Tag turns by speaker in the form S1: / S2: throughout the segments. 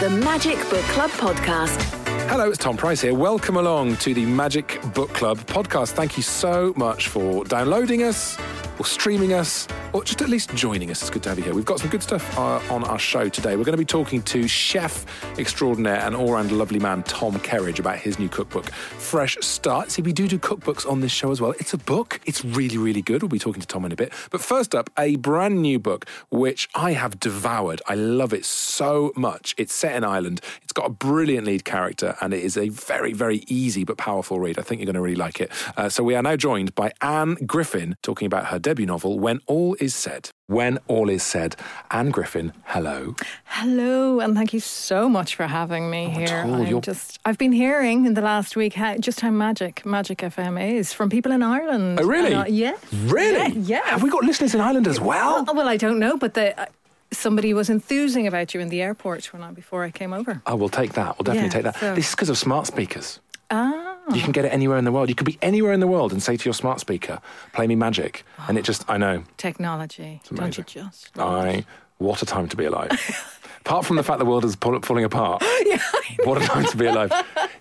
S1: the Magic Book Club podcast.
S2: Hello, it's Tom Price here. Welcome along to the Magic Book Club podcast. Thank you so much for downloading us or streaming us or just at least joining us. It's good to have you here. We've got some good stuff uh, on our show today. We're going to be talking to chef extraordinaire and all round lovely man Tom Kerridge about his new cookbook, Fresh Start. See, we do do cookbooks on this show as well. It's a book, it's really, really good. We'll be talking to Tom in a bit. But first up, a brand new book which I have devoured. I love it so much. It's set in Ireland, it's got a brilliant lead character, and it is a very, very easy but powerful read. I think you're going to really like it. Uh, so we are now joined by Anne Griffin talking about her debut novel, When All Is Said. When All Is Said. Anne Griffin, hello.
S3: Hello, and thank you so much for having me
S2: Not
S3: here. I'm just, I've been hearing in the last week how, just how magic Magic FM is from people in Ireland.
S2: Oh, really?
S3: And I- yeah.
S2: Really?
S3: Yeah. yeah.
S2: Have we got listeners in Ireland as well?
S3: Oh, well, I don't know, but the, uh, somebody was enthusing about you in the airport when I before I came over.
S2: I will take that. We'll definitely
S3: Yeah,
S2: take that.
S3: so-
S2: This is because of smart speakers.
S3: Ah.
S2: You can get it anywhere in the world. You could be anywhere in the world and say to your smart speaker, play me magic. And it just, I know,
S3: Technology. Don't you just?
S2: I, what a time to be alive. Apart from the fact the world is falling apart, yeah, what a time to be alive.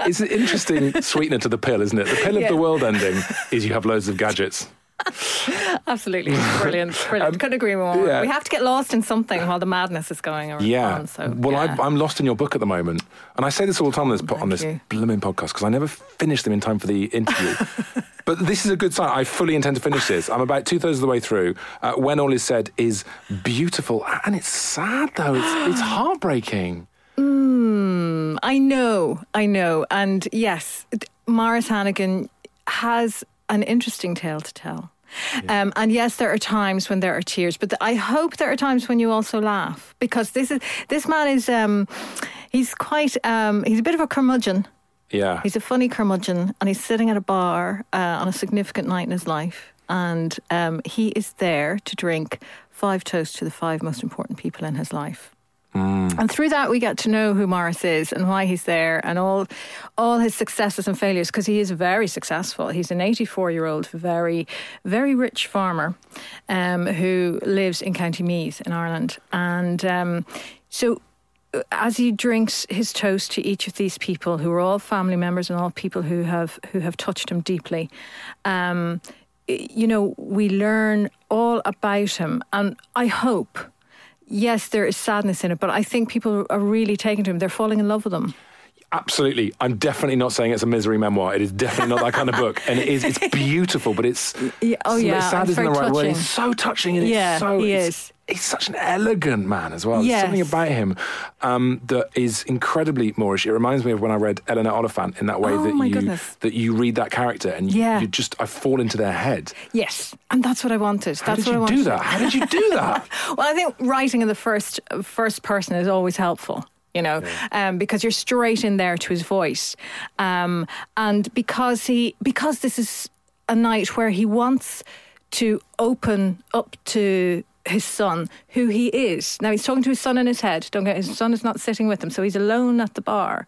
S2: It's an interesting sweetener to the pill, isn't it? The pill of the world ending is you have loads of gadgets.
S3: Absolutely. Brilliant. Brilliant. Couldn't agree more.
S2: Um, yeah.
S3: We have to get lost in something while the madness is going on.
S2: Yeah.
S3: So,
S2: well,
S3: yeah.
S2: I, I'm lost in your book at the moment, and I say this all the time on this, po- on this blooming podcast because I never finish them in time for the interview. but this is a good sign. I fully intend to finish this. I'm about two thirds of the way through. Uh, when all is said, is beautiful, and it's sad though. It's it's heartbreaking.
S3: I know, I know. And yes, Maurice Hannigan has an interesting tale to tell. Um, and yes, there are times when there are tears, but th- I hope there are times when you also laugh because this is this man is um, he's quite um, he's a bit of a curmudgeon.
S2: Yeah.
S3: He's a funny curmudgeon, and he's sitting at a bar uh, on a significant night in his life, and um, he is there to drink five toasts to the five most important people in his life. And through that, we get to know who Maurice is and why he's there, and all, all his successes and failures. Because he is very successful. He's an 84-year-old, very, very rich farmer, um, who lives in County Meath in Ireland. And um, so, uh, as he drinks his toast to each of these people, who are all family members and all people who have who have touched him deeply, um, you know, we learn all about him, and I hope yes, there is sadness in it, but I think people are really taken to him. They're falling in love with him.
S2: Absolutely. I'm definitely not saying it's a misery memoir. It is definitely not that kind of book. And it is it's beautiful, but it's
S3: Yeah, oh,
S2: it's-
S3: yeah,
S2: sad
S3: it's
S2: isn't the right word. It's so touching and
S3: Yeah,
S2: it's so
S3: he
S2: it's,
S3: is.
S2: he's such an elegant man as well. There's something about him um, that is incredibly Moorish. It reminds me of when I read Eleanor Oliphant in that way
S3: Oh,
S2: that you
S3: goodness.
S2: that you read that character and you,
S3: Yeah.
S2: you just I fall into their head.
S3: Yes, and that's what I wanted.
S2: How
S3: that's
S2: did
S3: what I
S2: you
S3: wanted.
S2: do that? How did you do that?
S3: Well, I think writing in the first first person is always helpful. You know, um, because you're straight in there to his voice, um, and because he because this is a night where he wants to open up to his son who he is. Now he's talking to his son in his head. Don't get his son is not sitting with him, so he's alone at the bar,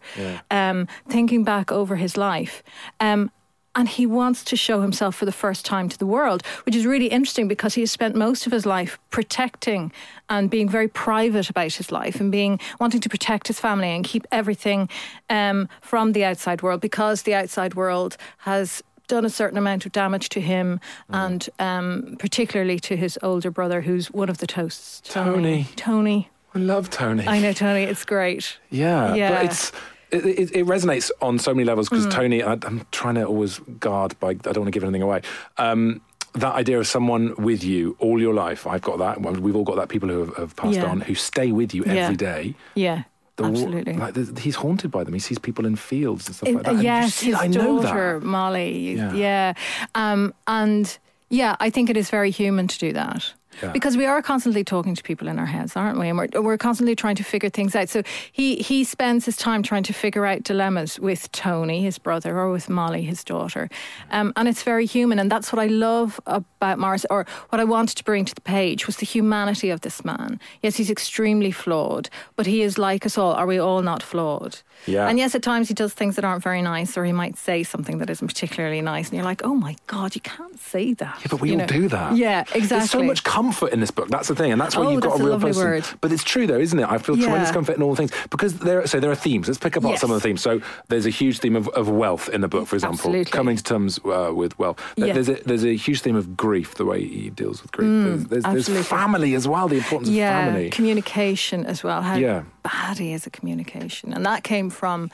S3: um, thinking back over his life. Um, and he wants to show himself for the first time to the world, which is really interesting because he has spent most of his life protecting and being very private about his life and being wanting to protect his family and keep everything um, from the outside world because the outside world has done a certain amount of damage to him and um, particularly to his older brother, who's one of the toasts.
S2: Tony.
S3: Tony.
S2: I love Tony.
S3: I know Tony. It's great.
S2: Yeah,
S3: Yeah.
S2: but it's it, it, resonates on so many levels
S3: Mm.
S2: because Tony. I, I'm trying to always guard by. I don't want to give anything away. Um, that idea of someone with you all your life. I've got that. Well, We've all got that. People who have, have passed
S3: Yeah.
S2: on who stay with you
S3: Yeah.
S2: every day.
S3: Yeah.
S2: The
S3: absolutely.
S2: like the, he's haunted by them. He sees people in fields and stuff like that. And
S3: yes,
S2: see
S3: his.
S2: I know
S3: daughter
S2: that.
S3: Molly.
S2: Yeah.
S3: Yeah, Um, and yeah, I think it is very human to do that.
S2: Yeah.
S3: Because we are constantly talking to people in our heads, aren't we? And we're, we're constantly trying to figure things out. So he, he spends his time trying to figure out dilemmas with Tony, his brother, or with Molly, his daughter. Um, and it's very human. And that's what I love about Maurice, or what I wanted to bring to the page, was the humanity of this man. Yes, he's extremely flawed, but he is like us all. Are we all not flawed?
S2: Yeah.
S3: And yes, at times he does things that aren't very nice, or he might say something that isn't particularly nice. And you're like, oh my God, you can't say that.
S2: Yeah, but we
S3: You
S2: all
S3: know?
S2: do that.
S3: Yeah, exactly.
S2: There's so much comfort in this book. That's the thing, and that's why
S3: Oh,
S2: you've got a
S3: a
S2: real
S3: lovely
S2: person.
S3: word.
S2: But it's true, though, isn't it? I feel tremendous
S3: Yeah.
S2: comfort in all the things because there. So there are themes. Let's pick up on
S3: Yes.
S2: some of the themes. So there's a huge theme of, of wealth in the book, for example,
S3: Absolutely.
S2: coming to terms uh, with wealth.
S3: Yeah.
S2: There's a there's a huge theme of grief, the way he deals with grief. there's, there's, there's
S3: absolutely.
S2: family as well, the importance
S3: Mm, yeah,
S2: of family.
S3: communication as well. How
S2: Yeah.
S3: Bad he is at communication, and that came from,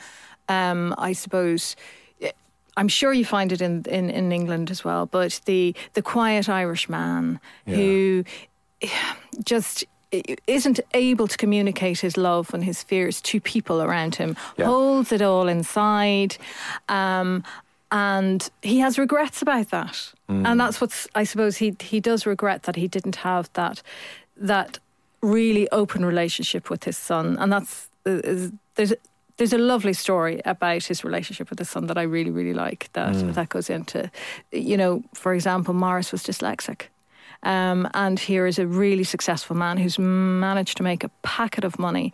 S3: um, I suppose. I'm sure you find it in, in, in England as well, but the the quiet Irish man who eh, just isn't able to communicate his love and his fears to people around him,
S2: Yeah.
S3: holds it all inside, um, and he has regrets about that. And that's what's I suppose he he does regret that he didn't have that that really open relationship with his son, and that's uh, there's. There's a lovely story about his relationship with his son that I really, really like. That that goes into, you know, for example, Maurice was dyslexic, um, and here is a really successful man who's managed to make a packet of money,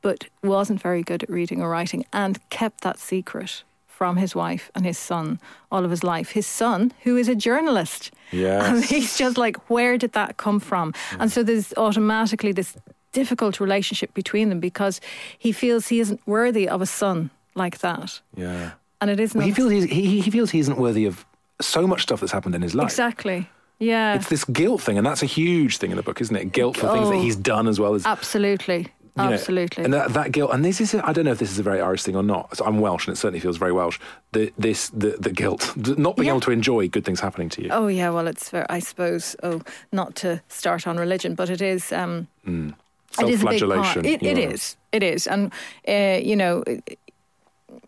S3: but wasn't very good at reading or writing, and kept that secret from his wife and his son all of his life. His son, who is a journalist,
S2: Yes.
S3: and he's just like, where did that come from? And so there's automatically this difficult relationship between them because he feels he isn't worthy of a son like that,
S2: yeah.
S3: and it isn't
S2: Well, he feels he's, he, he feels he isn't worthy of so much stuff that's happened in his life.
S3: exactly. Yeah,
S2: It's this guilt thing, and that's a huge thing in the book, isn't it? Guilt for things that
S3: Oh.
S2: he's done as well as
S3: absolutely,
S2: you know,
S3: absolutely.
S2: and that, that guilt, and this is, I don't know if this is a very Irish thing or not. So I'm Welsh, and it certainly feels very Welsh. The, this, the, the guilt, not being
S3: Yeah.
S2: able to enjoy good things happening to you.
S3: Oh yeah, well, it's I suppose. Oh, not to start on religion, but it is. Um, it is a big part.
S2: Self-flagellation.
S3: It, it
S2: yeah.
S3: is. It is, and uh, you know,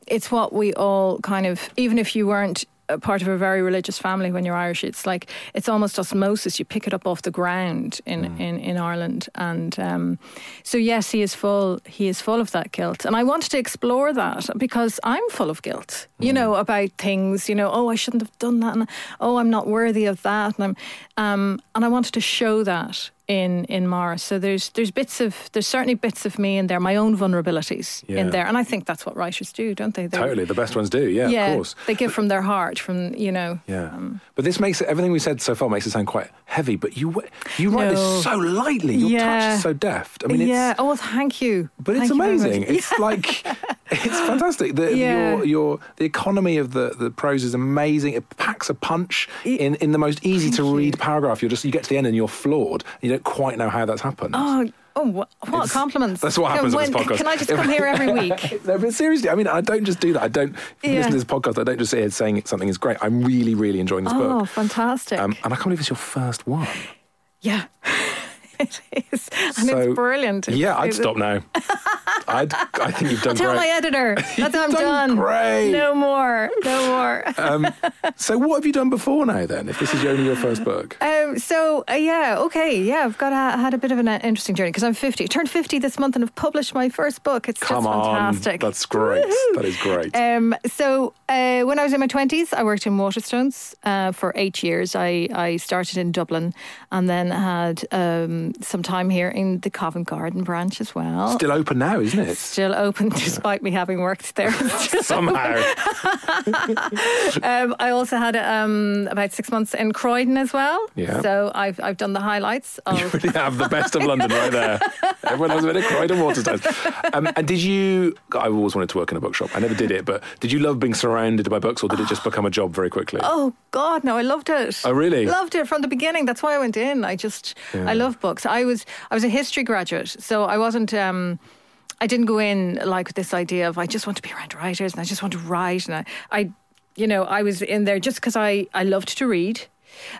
S3: it's what we all kind of. Even if you weren't part of a very religious family when you're Irish, it's like it's almost osmosis. You pick it up off the ground in
S2: Mm.
S3: in, in Ireland, and um, so yes, he is full. He is full of that guilt, and I wanted to explore that because I'm full of guilt.
S2: Mm.
S3: You know about things. You know, oh, I shouldn't have done that, and oh, I'm not worthy of that, and I'm, um, and I wanted to show that in in Maurice. So there's there's bits of there's certainly bits of me in there, my own vulnerabilities
S2: Yeah.
S3: in there, and I think that's what writers do, don't they? They're-
S2: Totally, the best ones do. Yeah,
S3: yeah,
S2: of course.
S3: they give from their heart, from you know.
S2: Yeah, um, but this makes it, everything we said so far makes it sound quite heavy. But you you write
S3: No.
S2: this so lightly. Your touch is so deft. I mean, it's,
S3: yeah. Oh, well, thank you.
S2: But it's
S3: Thank you
S2: amazing. It's like it's fantastic. The,
S3: Yeah.
S2: your, your the economy of the, the prose is amazing. It packs a punch in, in the most easy to read paragraph. You're just you get to the end and you're floored. You don't quite know how that's happened.
S3: Oh, oh, what,
S2: It's-
S3: compliments!
S2: That's what happens
S3: When-
S2: podcast.
S3: Can I just come here every week?
S2: no, but seriously, I mean, I don't just do that. I don't
S3: Yeah.
S2: listen to this podcast. I don't just sit here saying something is great. I'm really, really enjoying this
S3: Oh,
S2: book.
S3: Oh, fantastic!
S2: Um, and I can't believe it's your first one.
S3: yeah, it is, and
S2: So,
S3: it's brilliant.
S2: Yeah, I'd stop now. I'd, I think you've done
S3: Tell
S2: great.
S3: my editor that I'm
S2: done great.
S3: No more. No more.
S2: Um, so, what have you done before now? Then, if this is only your first book,
S3: Um, so uh, yeah, okay, yeah, I've got a, had a bit of an uh, interesting journey because I'm 50. Turned 50 this month and have published my first book. It's
S2: come
S3: just
S2: on,
S3: fantastic.
S2: that's great.
S3: Woohoo!
S2: That is great.
S3: Um, so uh, when I was in my twenties, I worked in Waterstones uh, for eight years. I, I started in Dublin and then had um, some time here in the Covent Garden branch as well.
S2: Still open now, isn't it?
S3: Still open despite me having worked there.
S2: Somehow.
S3: um, I also had um, about six months in Croydon as well.
S2: Yeah.
S3: So I've I've done the highlights
S2: You
S3: of.
S2: really have the best of London right there. Everyone has a bit Croydon Waterstones. Um, and did you? I always wanted to work in a bookshop. I never did it, but did you love being surrounded by books, or did it just become a job very quickly?
S3: Oh God, no! I loved it.
S2: Oh, really?
S3: Loved it from the beginning. That's why I went in. I just,
S2: Yeah.
S3: I love books. I was, I was a history graduate, so I wasn't. Um, I didn't go in like with this idea of I just want to be around writers and I just want to write and I, I you know, I was in there just because I, I loved to read.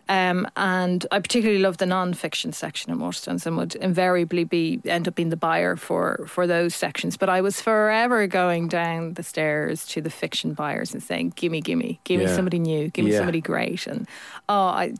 S3: Um, and I particularly loved the non-fiction section at Waterstones and would invariably be end up being the buyer for for those sections. But I was forever going down the stairs to the fiction buyers and saying, "Gimme, gimme, give me
S2: Yeah.
S3: somebody new, give me
S2: Yeah.
S3: somebody great." And oh, I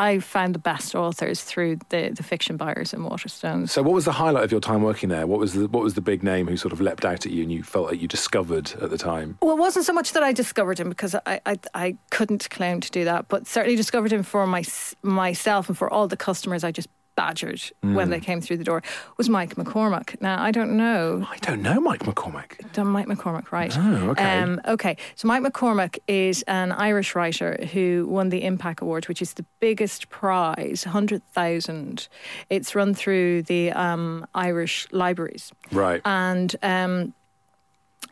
S3: I found the best authors through the the fiction buyers in Waterstones.
S2: So, what was the highlight of your time working there? What was the what was the big name who sort of leapt out at you and you felt like you discovered at the time?
S3: Well, it wasn't so much that I discovered him because I, I, I couldn't claim to do that, but certainly discovered him for my, myself and for all the customers I just badgered when they came through the door was Mike McCormack. Now I don't know
S2: I don't know Mike McCormack.
S3: Done Mike McCormack, right?
S2: Oh, okay.
S3: Um, okay. So Mike McCormack is an Irish writer who won the IMPAC Award, which is the biggest prize, hundred thousand. It's run through the um, Irish libraries,
S2: Right.
S3: and um,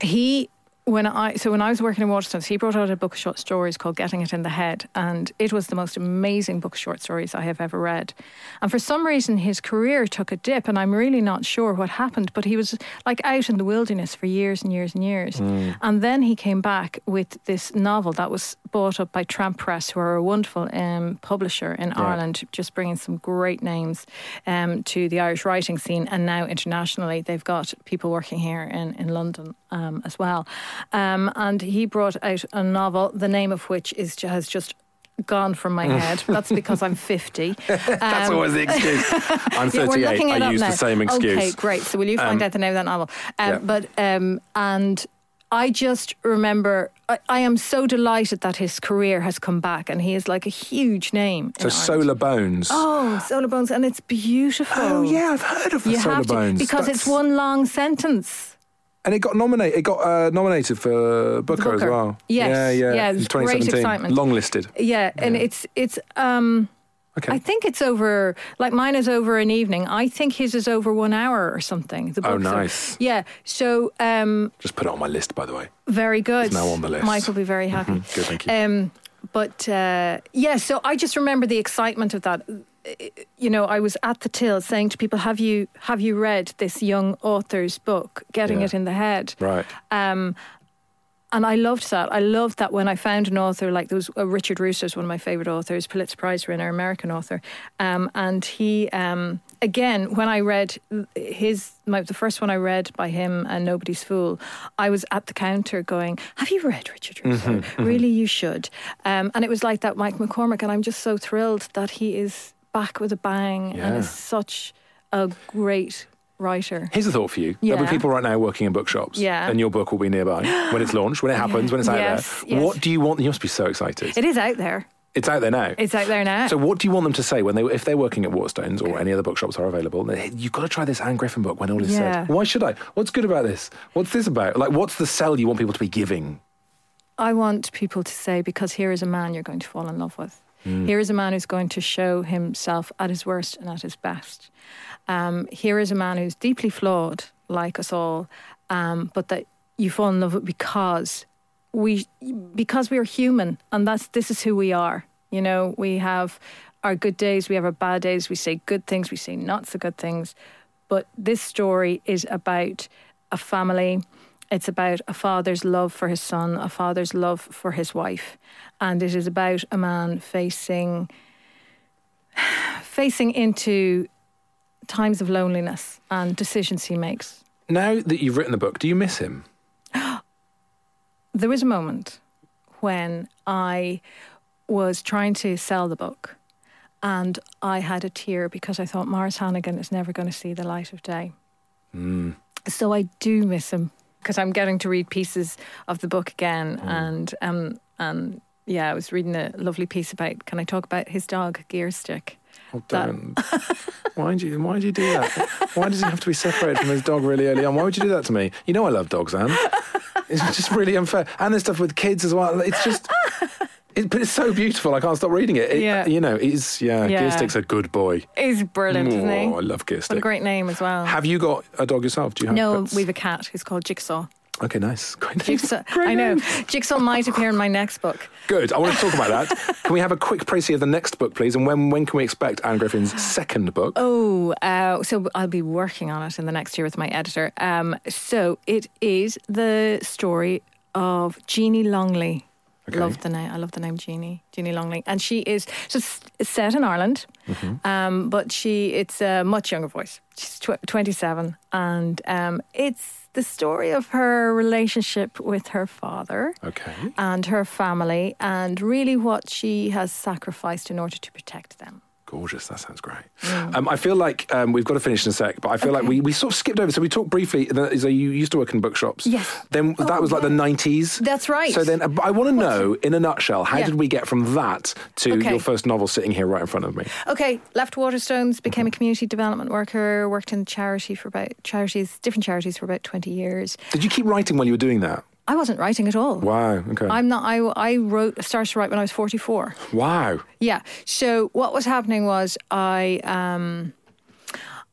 S3: he. When I so when I was working in Waterstones, he brought out a book of short stories called "Getting It in the Head," and it was the most amazing book of short stories I have ever read. And for some reason, his career took a dip, and I'm really not sure what happened. But he was like out in the wilderness for years and years and years, mm. and then he came back with this novel that was bought up by Tramp Press, who are a wonderful um, publisher in Ireland, just bringing some great names um, to the Irish writing scene, and now internationally, they've got people working here in in London um, as well. Um, and he brought out a novel, the name of which is has just gone from my head. That's because I'm 50.
S2: That's
S3: Um,
S2: always the excuse. I'm 38.
S3: looking it
S2: I use
S3: now.
S2: the same excuse.
S3: Okay, great. So will you find
S2: Um,
S3: out the name of that novel? Um,
S2: yeah.
S3: But um, and I just remember. I, I am so delighted that his career has come back, and he is like a huge name.
S2: So. Solar Bones.
S3: Oh, Solar Bones, and it's beautiful.
S2: Oh, yeah, I've heard of
S3: You
S2: Solar
S3: have to
S2: Bones
S3: because
S2: That's-
S3: it's one long sentence.
S2: and it got nominated. It got uh, nominated for Booker, as well.
S3: Yes.
S2: yeah, yeah.
S3: Yeah,
S2: in
S3: there's great
S2: 2017.
S3: excitement.
S2: Long listed.
S3: Yeah, and it's it's. um
S2: Okay.
S3: I think it's over. Like mine is over an evening. I think his is over one hour or something. The book
S2: Oh,
S3: books are-
S2: nice.
S3: Yeah. So um,
S2: Just put it on my list, by the way.
S3: very good.
S2: It's now on the list.
S3: Mike will be very happy.
S2: Good, thank you.
S3: Um, but uh, yeah, so I just remember the excitement of that. You know, I was at the till saying to people, "Have you have you read this young author's book, Getting
S2: Yeah.
S3: It in the Head?"
S2: right.
S3: Um, and I loved that. I loved that when I found an author like there was uh, Richard Russo is one of my favorite authors, Pulitzer Prize winner, American author, um, and he um, again when I read his my, the first one I read by him and Nobody's Fool, I was at the counter going, "Have you read Richard Russo? Really, you should." Um, and it was like that, Mike McCormack, and I'm just so thrilled that he is back with a bang and is such a great writer.
S2: Here's a thought for you. There'll be people right now working in bookshops.
S3: Yeah.
S2: And your book will be nearby when it's launched, when it happens, when it's out
S3: Yes,
S2: there.
S3: yes.
S2: What do you want? You must be so excited.
S3: It is out there.
S2: it's out there now.
S3: It's out there now.
S2: So what do you want them to say when they if they're working at Waterstones or any other bookshops are available? they- You've got to try this Anne Griffin book when all is
S3: Yeah.
S2: said. Why should I? What's good about this? What's this about? Like what's the sell you want people to be giving?
S3: I want people to say, because here is a man you're going to fall in love with. Here is a man who's going to show himself at his worst and at his best. Um, here is a man who's deeply flawed, like us all, um, but that you fall in love with because we because we are human, and that's this is who we are. You know, we have our good days, we have our bad days. We say good things, we say not so good things. But this story is about a family. It's about a father's love for his son, a father's love for his wife, and it is about a man facing facing into times of loneliness and decisions he makes.
S2: Now that you've written the book, do you miss him?
S3: There was a moment when I was trying to sell the book and I had a tear because I thought Maurice Hannigan is never going to see the light of day. Hmm. So I do miss him because I'm getting to read pieces of the book again and um and yeah, I was reading a lovely piece about can I talk about his dog, Gear Stick?
S2: Oh, don't. why did you why do you do that? Why does he have to be separated from his dog really early on? Why would you do that to me? You know I love dogs, Anne. It's just really unfair. And there's stuff with kids as well. It's just it, but it's so beautiful. I can't stop reading it. It-
S3: Yeah.
S2: You know, he's yeah,
S3: Yeah.
S2: Gear Stick's a good boy.
S3: He's brilliant, isn't he?
S2: Oh, I love Gear
S3: What a great name as well.
S2: Have you got a dog yourself? Do you have
S3: no,
S2: pets?
S3: we've a cat who's called Jigsaw.
S2: Okay, nice. Great.
S3: Jigsaw.
S2: Great
S3: I know. Jigsaw might appear in my next book.
S2: Good. I want to talk about that. Can we have a quick précis of the next book, please? And when when can we expect Anne Griffin's second book?
S3: Oh, uh, so I'll be working on it in the next year with my editor. Um, so it is the story of Jeannie Longley.
S2: Okay.
S3: Love the name. I love the name Jeannie. Jeannie Longley, and she is so set in Ireland,
S2: Mm-hmm.
S3: um, but she it's a much younger voice. She's tw- twenty seven, and um, it's the story of her relationship with her father
S2: Okay.
S3: and her family, and really what she has sacrificed in order to protect them.
S2: Gorgeous. That sounds great. Um, I feel like um, we've got to finish in a sec, but I feel like we, we sort of skipped over. So we talked briefly. So you used to work in bookshops.
S3: Yes.
S2: Then that
S3: Oh,
S2: was like the nineties.
S3: That's right.
S2: So then, uh, I want to know, in a nutshell, how
S3: Yeah.
S2: did we get from that to
S3: Okay.
S2: your first novel sitting here right in front of me?
S3: Okay, left Waterstones, became
S2: Mm-hmm.
S3: a community development worker, worked in charity for about charities, different charities for about 20 years.
S2: Did you keep writing while you were doing that?
S3: I wasn't writing at all.
S2: Wow. Okay.
S3: I'm not I I wrote started to write when I was 44.
S2: wow.
S3: Yeah. So what was happening was I um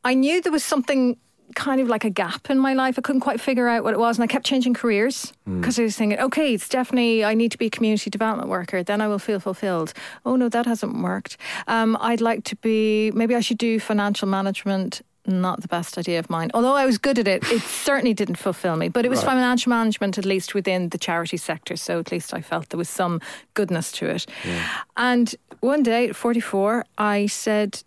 S3: I knew there was something kind of like a gap in my life. I couldn't quite figure out what it was and I kept changing careers because I was thinking, okay, it's definitely I need to be a community development worker, then I will feel fulfilled. Oh no, that hasn't worked. Um I'd like to be maybe I should do financial management. Not the best idea of mine. Although I was good at it, it certainly didn't fulfill me. But it was
S2: Right.
S3: financial management, at least within the charity sector. So at least I felt there was some goodness to it. And one day at 44, I said,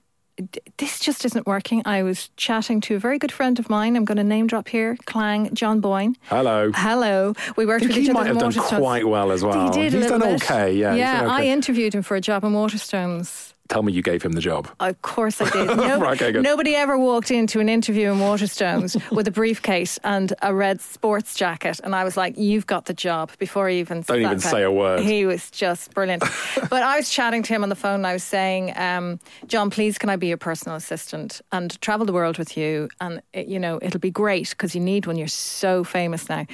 S3: This just isn't working. I was chatting to a very good friend of mine. I'm going to name drop here, Clang, John Boyne.
S2: Hello.
S3: Hello. We worked with each
S2: he
S3: other
S2: might have done
S3: Waterstones.
S2: quite well as well.
S3: He did
S2: He's done okay. Yeah. he's
S3: Yeah,
S2: done
S3: I interviewed him for a job in Waterstones.
S2: Tell me you gave him the job.
S3: Of course I did. No,
S2: Right, okay.
S3: Nobody ever walked into an interview in Waterstones with a briefcase and a red sports jacket, and I was like, "You've got the job." Before he even
S2: Don't even say a word.
S3: He was just brilliant. but I was chatting to him on the phone, and I was saying, um, "John, please, can I be your personal assistant and travel the world with you? And it, you know, it'll be great because you need one. You're so famous now."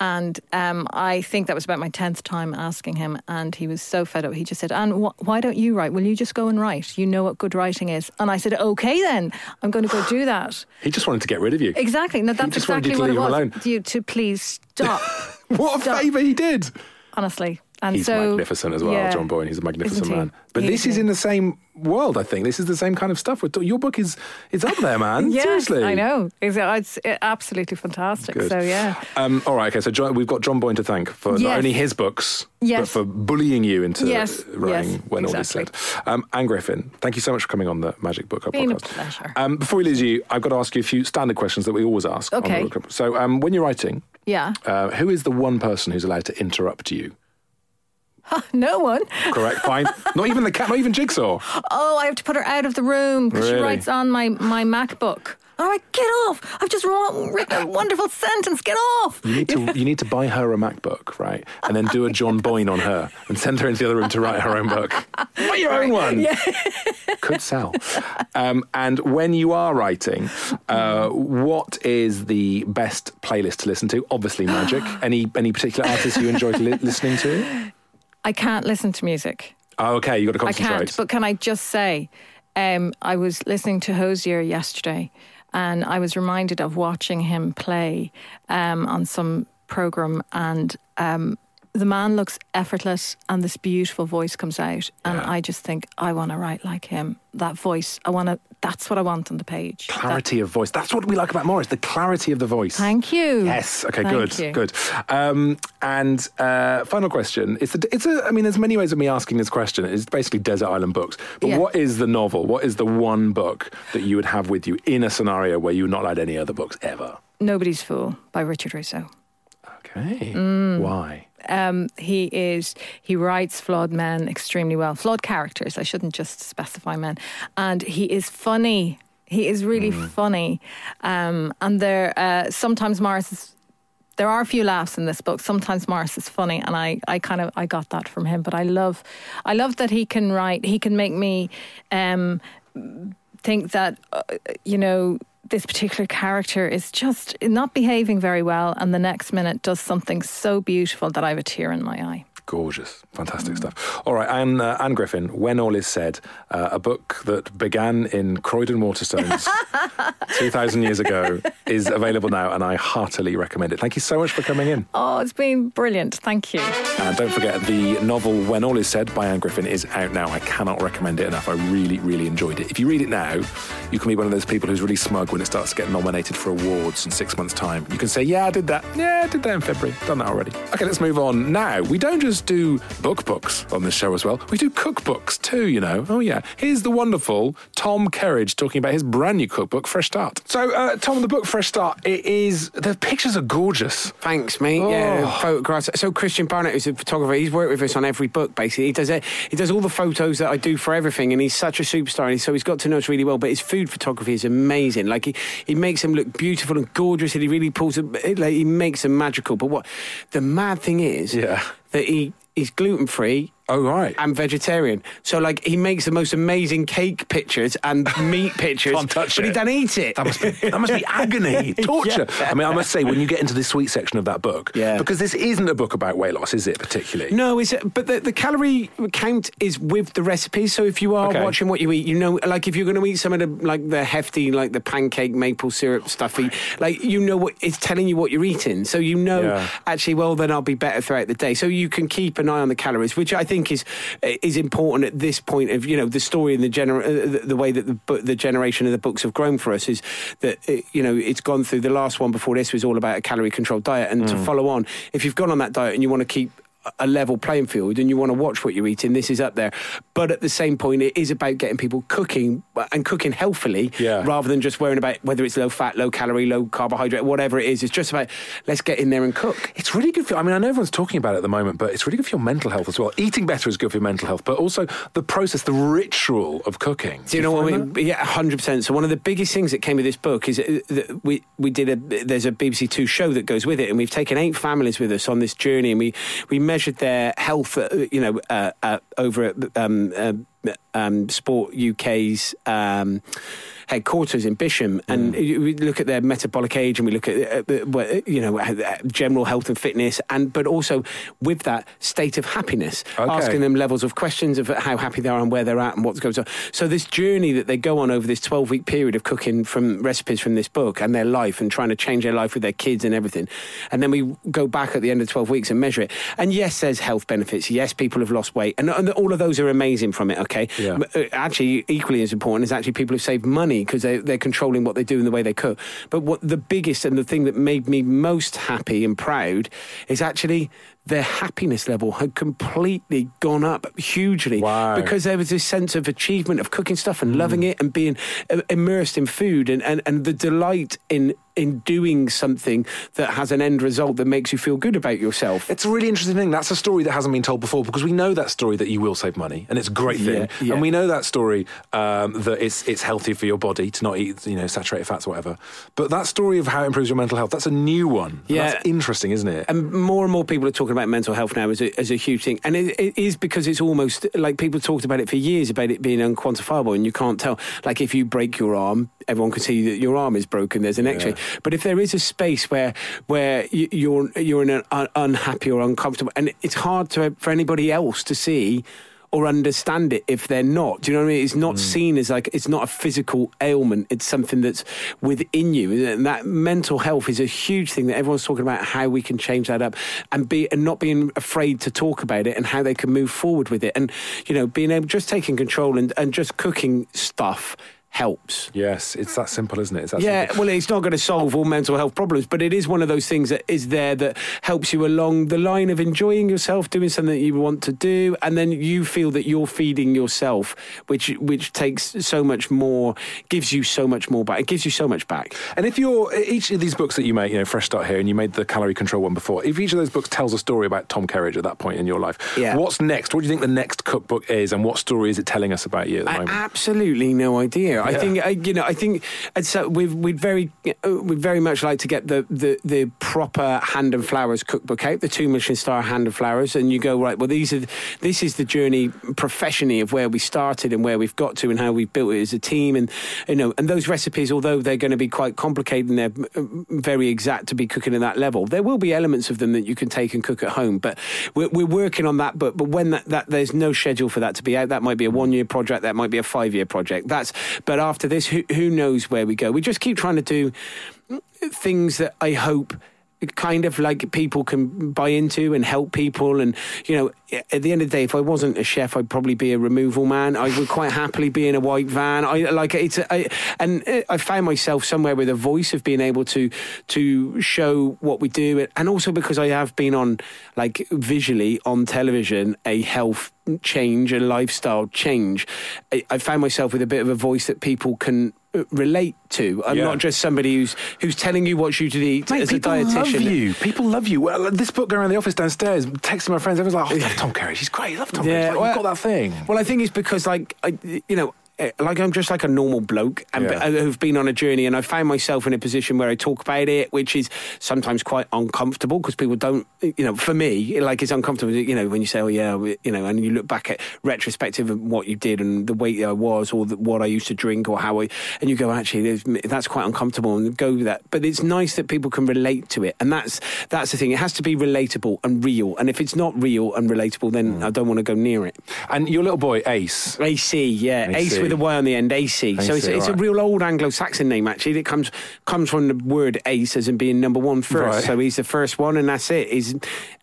S3: And um, I think that was about my tenth time asking him, and he was so fed up. He just said, "And wh- why don't you write? Will you just go and write? You know what good writing is." And I said, "Okay, then I'm going to go do that."
S2: He just wanted to get rid of you.
S3: Exactly. No, that's
S2: just wanted you
S3: exactly what it was.
S2: alone.
S3: You to please stop.
S2: What a
S3: Stop.
S2: favour he did.
S3: Honestly, and
S2: He's
S3: so
S2: magnificent as well,
S3: yeah.
S2: John Boyne. He's a magnificent man. But
S3: He
S2: this is in the same world, I think. This is the same kind of stuff. Your book is is up there, man.
S3: Yes,
S2: Seriously.
S3: I know. It's, it's absolutely fantastic.
S2: Good.
S3: So yeah.
S2: Um, all right, okay. So John, we've got John Boyne to thank for not only his books, but for bullying you into
S3: Yes,
S2: writing
S3: yes,
S2: when all is
S3: exactly.
S2: said. Um, Anne Griffin, thank you so much for coming on the Magic Book Club
S3: Been a
S2: podcast.
S3: pleasure.
S2: Um, before we lose you, I've got to ask you a few standard questions that we always ask. on the
S3: Okay.
S2: So um, when you're writing,
S3: Yeah.
S2: uh, who is the one person who's allowed to interrupt you?
S3: No one.
S2: Correct, fine. not even the cat, not even Jigsaw.
S3: Oh, I have to put her out of the room because
S2: Really?
S3: she writes on my, my MacBook. All right, get off. I've just written a wonderful sentence. Get off.
S2: You need to you need to buy her a MacBook, right? And then do a John Boyne on her and send her into the other room to write her own book. Write your own one. Could sell. Um, and when you are writing, uh, what is the best playlist to listen to? Obviously, magic. Any any particular artists you enjoy li- listening to?
S3: I can't listen to music.
S2: Oh, okay, you got to
S3: I
S2: concentrate.
S3: can't. But can I just say, um, I was listening to Hozier yesterday, and I was reminded of watching him play um, on some program, and um, the man looks effortless, and this beautiful voice comes out, and I just think I want to write like him. That voice, I want to. That's what I want on the page. That-
S2: clarity of voice. That's what we like about Maurice. The clarity of the voice.
S3: thank you.
S2: Yes. Okay.
S3: Thank
S2: good.
S3: you.
S2: Good. Um, and uh, final question. It's a, it's a. I mean, there's many ways of me asking this question. It's basically desert island books. But
S3: Yeah.
S2: what is the novel? What is the one book that you would have with you in a scenario where you're not allowed any other books ever?
S3: Nobody's Fool by Richard Russo.
S2: Okay.
S3: Mm.
S2: Why?
S3: Um, he is he writes flawed men extremely well. Flawed characters i shouldn't just specify men. And he is funny. He is really funny. Um, and there uh, sometimes Maurice is there are a few laughs in this book. Sometimes Maurice is funny and i, I kind of i got that from him. But i love i love that he can write he can make me um, think that uh, you know this particular character is just not behaving very well and the next minute does something so beautiful that I have a tear in my eye.
S2: Gorgeous, fantastic stuff. All right, Anne, uh, Anne Griffin. When all is said, uh, a book that began in Croydon Waterstones two thousand years ago is available now, and I heartily recommend it. Thank you so much for coming in.
S3: Oh, it's been brilliant. Thank you.
S2: And don't forget, the novel When All Is Said by Anne Griffin is out now. I cannot recommend it enough. I really, really enjoyed it. If you read it now, you can be one of those people who's really smug when it starts to get nominated for awards in six months' time. You can say, Yeah, I did that. Yeah, I did that in February. Done that already. Okay, let's move on. Now, we don't just just do book books on this show as well. We do cookbooks too, you know. Oh, yeah. Here's the wonderful Tom Kerridge talking about his brand new cookbook, Fresh Start. So, uh, Tom, the book Fresh Start, it is, the pictures are gorgeous.
S4: Thanks, mate. Yeah,
S2: Oh.
S4: photographs. So Cristian Barnett, who's a photographer, he's worked with us on every book. Basically, he does it. He does all the photos that I do for everything, and he's such a superstar. And so he's got to know us really well. But his food photography is amazing. Like he, he makes them look beautiful and gorgeous, and he really pulls them. Like he makes them magical. But what the mad thing is,
S2: Yeah.
S4: That he is gluten free.
S2: Oh, right.
S4: And vegetarian, so like he makes the most amazing cake pictures and meat pictures,
S2: Can't touch
S4: but he
S2: it.
S4: don't eat it.
S2: That must be that must be agony, torture.
S4: Yeah.
S2: I mean, I must say, when you get into the sweet section of that book,
S4: Yeah.
S2: because this isn't a book about weight loss, is it? Particularly,
S4: No, is it? But the, the calorie count is with the recipes. So if you are
S2: Okay.
S4: watching what you eat, you know, like if you're going to eat some of the like the hefty, like the pancake maple syrup stuffy, like you know what it's telling you what you're eating. So you know
S2: Yeah.
S4: actually, well, then I'll be better throughout the day. So you can keep an eye on the calories, which I think is is important at this point of you know the story and the gener- uh, the, way that the the generation of the books have grown for us is that uh, you know it's gone through the last one before this was all about a calorie controlled diet, and to follow on, if you've gone on that diet and you want to keep a level playing field and you want to watch what you're eating, this is up there. But at the same point, it is about getting people cooking uh, and cooking healthily
S2: Yeah.
S4: rather than just worrying about whether it's low fat, low calorie, low carbohydrate, whatever it is. It's just about let's get in there and cook.
S2: It's really good for. I mean, I know everyone's talking about it at the moment, but it's really good for your mental health as well. Eating better is good for your mental health, but also the process, the ritual of cooking.
S4: Do you know what I mean? Yeah, hundred percent. So one of the biggest things that came with this book is uh, that we we did a there's a BBC Two show that goes with it, and we've taken eight families with us on this journey, and we we measured their health, uh, you know, uh, uh, over at um, uh, um, Sport UK's. Headquarters in Bisham, and
S2: Mm.
S4: we look at their metabolic age, and we look at uh, uh, you know uh, general health and fitness, and but also with that state of happiness,
S2: Okay.
S4: asking them levels of questions of how happy they are and where they're at and what's going on. So this journey that they go on over this 12 week period of cooking from recipes from this book and their life and trying to change their life with their kids and everything. And then we go back at the end of 12 weeks and measure it. And yes, there's health benefits. Yes, people have lost weight. And, and all of those are amazing from it, okay?
S2: Yeah.
S4: Uh, actually, equally as important is actually people who've saved money because they, they're controlling what they do and the way they cook. But what the biggest and the thing that made me most happy and proud is actually their happiness level had completely gone up hugely
S2: Wow.
S4: because there was this sense of achievement of cooking stuff and loving it and being uh, immersed in food and, and, and the delight in in doing something that has an end result that makes you feel good about yourself.
S2: It's a really interesting thing. That's a story that hasn't been told before because we know that story that you will save money, and it's a great thing.
S4: Yeah, yeah.
S2: And we know that story um, that it's it's healthy for your body to not eat you know saturated fats or whatever. But that story of how it improves your mental health that's a new one. And
S4: Yeah.
S2: that's interesting, isn't it?
S4: and more and more people are talking about mental health now as a, as a huge thing. And it, it is because it's almost like people talked about it for years about it being unquantifiable and you can't tell. Like if you break your arm, everyone can see that your arm is broken. There's an X-ray. But if there is a space where where you're you're in an un- unhappy or uncomfortable, and it's hard to for anybody else to see. Or understand it if they're not. Do you know what I mean? It's not mm. seen as like it's not a physical ailment. It's something that's within you, and that mental health is a huge thing that everyone's talking about. How we can change that up, and be and not being afraid to talk about it, and how they can move forward with it, and you know, being able just taking control and and just cooking stuff helps.
S2: yes, it's that simple, isn't it? It's
S4: Yeah,
S2: simple.
S4: well, it's not going to solve all mental health problems, but it is one of those things that is there that helps you along the line of enjoying yourself, doing something that you want to do, and then you feel that you're feeding yourself, which which takes so much more, gives you so much more back. It gives you so much back.
S2: And if you're each of these books that you make, you know, Fresh Start here, and you made the calorie control one before, if each of those books tells a story about Tom Kerridge at that point in your life,
S4: Yeah.
S2: what's next? What do you think the next cookbook is, and what story is it telling us about you at the
S4: I
S2: moment?
S4: absolutely no idea. I
S2: Yeah.
S4: think I, you know. I think and so we've we'd very uh, we'd very much like to get the, the the proper Hand and Flowers cookbook out, the two Michelin star Hand and Flowers, and you go right. Well, these are this is the journey professionally of where we started and where we've got to and how we've built it as a team, and you know, and those recipes, although they're going to be quite complicated and they're uh, very exact to be cooking at that level, there will be elements of them that you can take and cook at home. But we're, we're working on that. But but when that, that there's no schedule for that to be out, that might be a one year project, that might be a five year project. That's but after this, who who knows where we go? We just keep trying to do things that I hope kind of like people can buy into and help people. And you know, at the end of the day, if I wasn't a chef, I'd probably be a removal man. I would quite happily be in a white van. I like it's I, and I found myself somewhere with a voice of being able to to show what we do, and also because I have been on like visually on television a health change, a lifestyle change. I, I found myself with a bit of a voice that people can uh, relate to. I'm
S2: Yeah.
S4: not just somebody who's who's telling you what you should eat
S2: Mate,
S4: as a
S2: people love you. People love you. Well, this book going around the office downstairs, texting my friends, everyone's like, "Oh, I love Tom Kerridge. He's great. I love Tom
S4: Yeah,
S2: Carriage. Like,
S4: well-
S2: you've got that thing."
S4: Well, I think it's because, like, I, you know, like I'm just like a normal bloke and
S2: Yeah.
S4: uh, who've been on a journey, and I found myself in a position where I talk about it, which is sometimes quite uncomfortable because people don't, you know, for me, like it's uncomfortable, you know, when you say, oh yeah, you know, and you look back at retrospective of what you did and the weight I was, or the, what I used to drink, or how I, and you go, actually, that's quite uncomfortable, and go with that. But it's nice that people can relate to it, and that's that's the thing. It has to be relatable and real, and if it's not real and relatable, then I don't want to go near it.
S2: And your little boy, Ace.
S4: AC, yeah, Ace,
S2: AC.
S4: With a Y on the end, AC. so it's, it's a real old Anglo-Saxon name actually. That comes comes from the word ace as in being number one first.
S2: Right.
S4: So he's the first one, and that's it. He's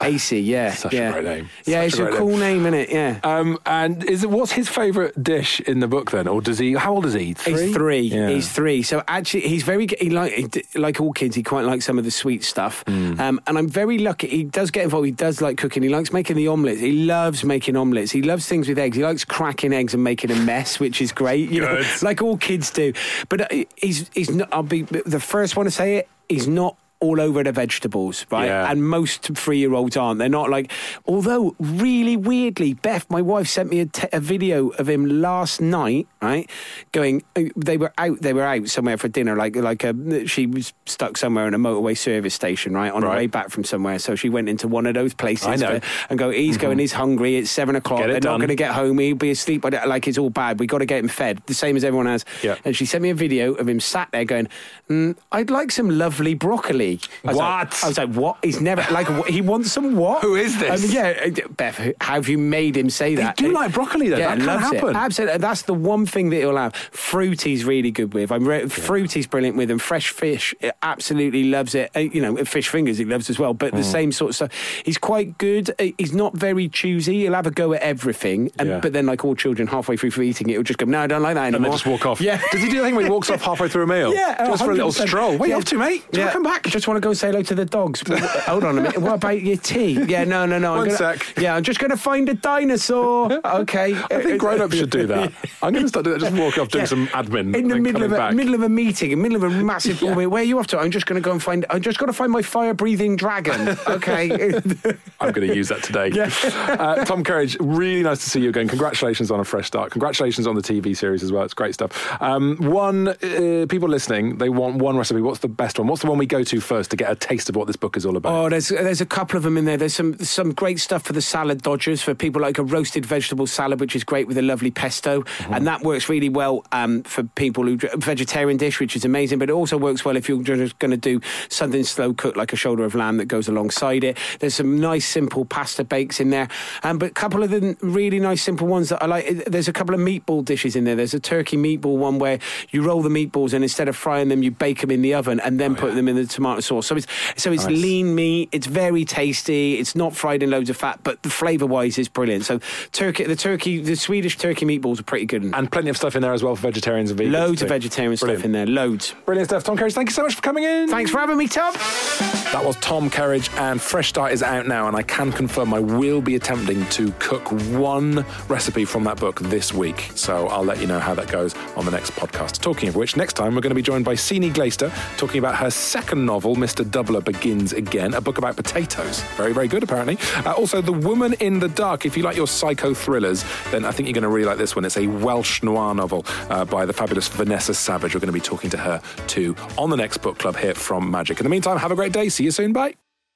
S4: AC, yeah,
S2: Such a
S4: yeah,
S2: great name.
S4: Yeah,
S2: Such
S4: it's
S2: a
S4: a, cool
S2: name.
S4: name, isn't it? Yeah.
S2: Um, and is it what's his favourite dish in the book then, or does he? How old is he? Three.
S4: He's three.
S2: Yeah.
S4: He's three. So actually, he's very. He like like all kids. He quite likes some of the sweet stuff.
S2: Hmm.
S4: Um, and I'm very lucky. He does get involved. He does like cooking. He likes making the omelets. He loves making omelets. He loves things with eggs. He likes cracking eggs and making a mess, which is great. You know, like all kids do. But uh, he's he's not. I'll be the first one to say it. He's not. All over the vegetables, right?
S2: Yeah.
S4: And most three-year-olds aren't. They're not like. Although, really weirdly, Beth, my wife, sent me a, te- a video of him last night, right? Going, uh, they were out. They were out somewhere for dinner. Like, like a, she was stuck somewhere in a motorway service station, right, on her way back from somewhere. So she went into one of those places.
S2: I know. Mm-hmm.
S4: for- and go, he's going. He's hungry. It's seven o'clock. They're
S2: done.
S4: not going to get home. He'll be asleep. But like, it's all bad. We got to get him fed, the same as everyone has.
S2: Yeah.
S4: And she sent me a video of him sat there going, mm, "I'd like some lovely broccoli." I was like-
S2: What?
S4: I was like, "What? He's never like he wants some what?
S2: Who is this?
S4: Mean, yeah, uh, Beth, how have you made him say that?
S2: do like broccoli, though.
S4: Yeah,
S2: That can happen.
S4: It. Absolutely, that's the one thing that he'll have. Fruit Fruity's really good with. I'm re- Fruity's brilliant with, and fresh fish absolutely loves it. Uh, you know, fish fingers he loves as well. But
S2: Mm.
S4: the same sort of stuff. He's quite good. Uh, He's not very choosy. He'll have a go at everything, and
S2: Yeah.
S4: but then like all children, halfway through eating it, he'll just go, "No, I don't like that
S2: and
S4: anymore."
S2: then just walk off.
S4: Yeah.
S2: Does he do the thing where he walks off halfway through a meal?
S4: Yeah,
S2: Just for a little
S4: 100%.
S2: stroll. You
S4: Yeah.
S2: off to, mate? Do you wanna come back?
S4: Just want to go and say hello to the dogs. Well, Hold on a minute. What about your tea? Yeah, no, no, no. I'm
S2: One
S4: gonna,
S2: sec.
S4: Yeah, I'm just going to find a dinosaur. Okay.
S2: I think grown-ups should do that. I'm going to start doing that. Just walk off doing
S4: Yeah.
S2: some admin.
S4: in the middle of a
S2: back.
S4: middle of a meeting, in the middle of a massive meeting. Where are you off to? I'm just going to go and find. I'm just going to find my fire-breathing dragon. Okay.
S2: I'm going to use that today. uh, Tom Kerridge, really nice to see you again. Congratulations on a fresh start. Congratulations on the TV series as well. It's great stuff. Um, one, uh, people listening, they want one recipe. What's the best one? What's the one we go to first to get a taste of what this book is all about?
S4: Oh, there's there's a couple of them in there. There's some some great stuff for the salad dodgers for people like a roasted vegetable salad, which is great with a lovely pesto, and that works really well um, for people who vegetarian dish, which is amazing. But it also works well if you're just going to do something slow cooked like a shoulder of lamb that goes alongside it. There's some nice simple pasta bakes in there, um, but a couple of the really nice simple ones that I like. There's a couple of meatball dishes in there. There's a turkey meatball one where you roll the meatballs and instead of frying them, you bake them in the oven and then put them in the tomato sauce. So it's so it's
S2: Nice.
S4: lean meat. It's very tasty. It's not fried in loads of fat, but the flavour wise is brilliant. So turkey, the turkey, the Swedish turkey meatballs are pretty good.
S2: and plenty of stuff in there as well for vegetarians and vegans.
S4: loads
S2: too.
S4: of vegetarian
S2: Brilliant.
S4: stuff in there. Loads.
S2: Brilliant stuff. Tom Kerridge, thank you so much for coming in.
S4: Thanks for having me, Tom.
S2: That was Tom Kerridge, and Fresh Start is out now, and I can confirm I will be attempting to cook one recipe from that book this week. So I'll let you know how that goes on the next podcast. Talking of which, next time we're going to be joined by Seni Glaister talking about her second novel, Mr. Doubler Begins Again, a book about potatoes. Very, very good, apparently. Uh, also, The Woman in the Dark. If you like your psycho thrillers, then I think you're going to really like this one. It's a Welsh noir novel uh, by the fabulous Vanessa Savage. We're going to be talking to her too on the next book club here from Magic. In the meantime, have a great day. See you soon. Bye.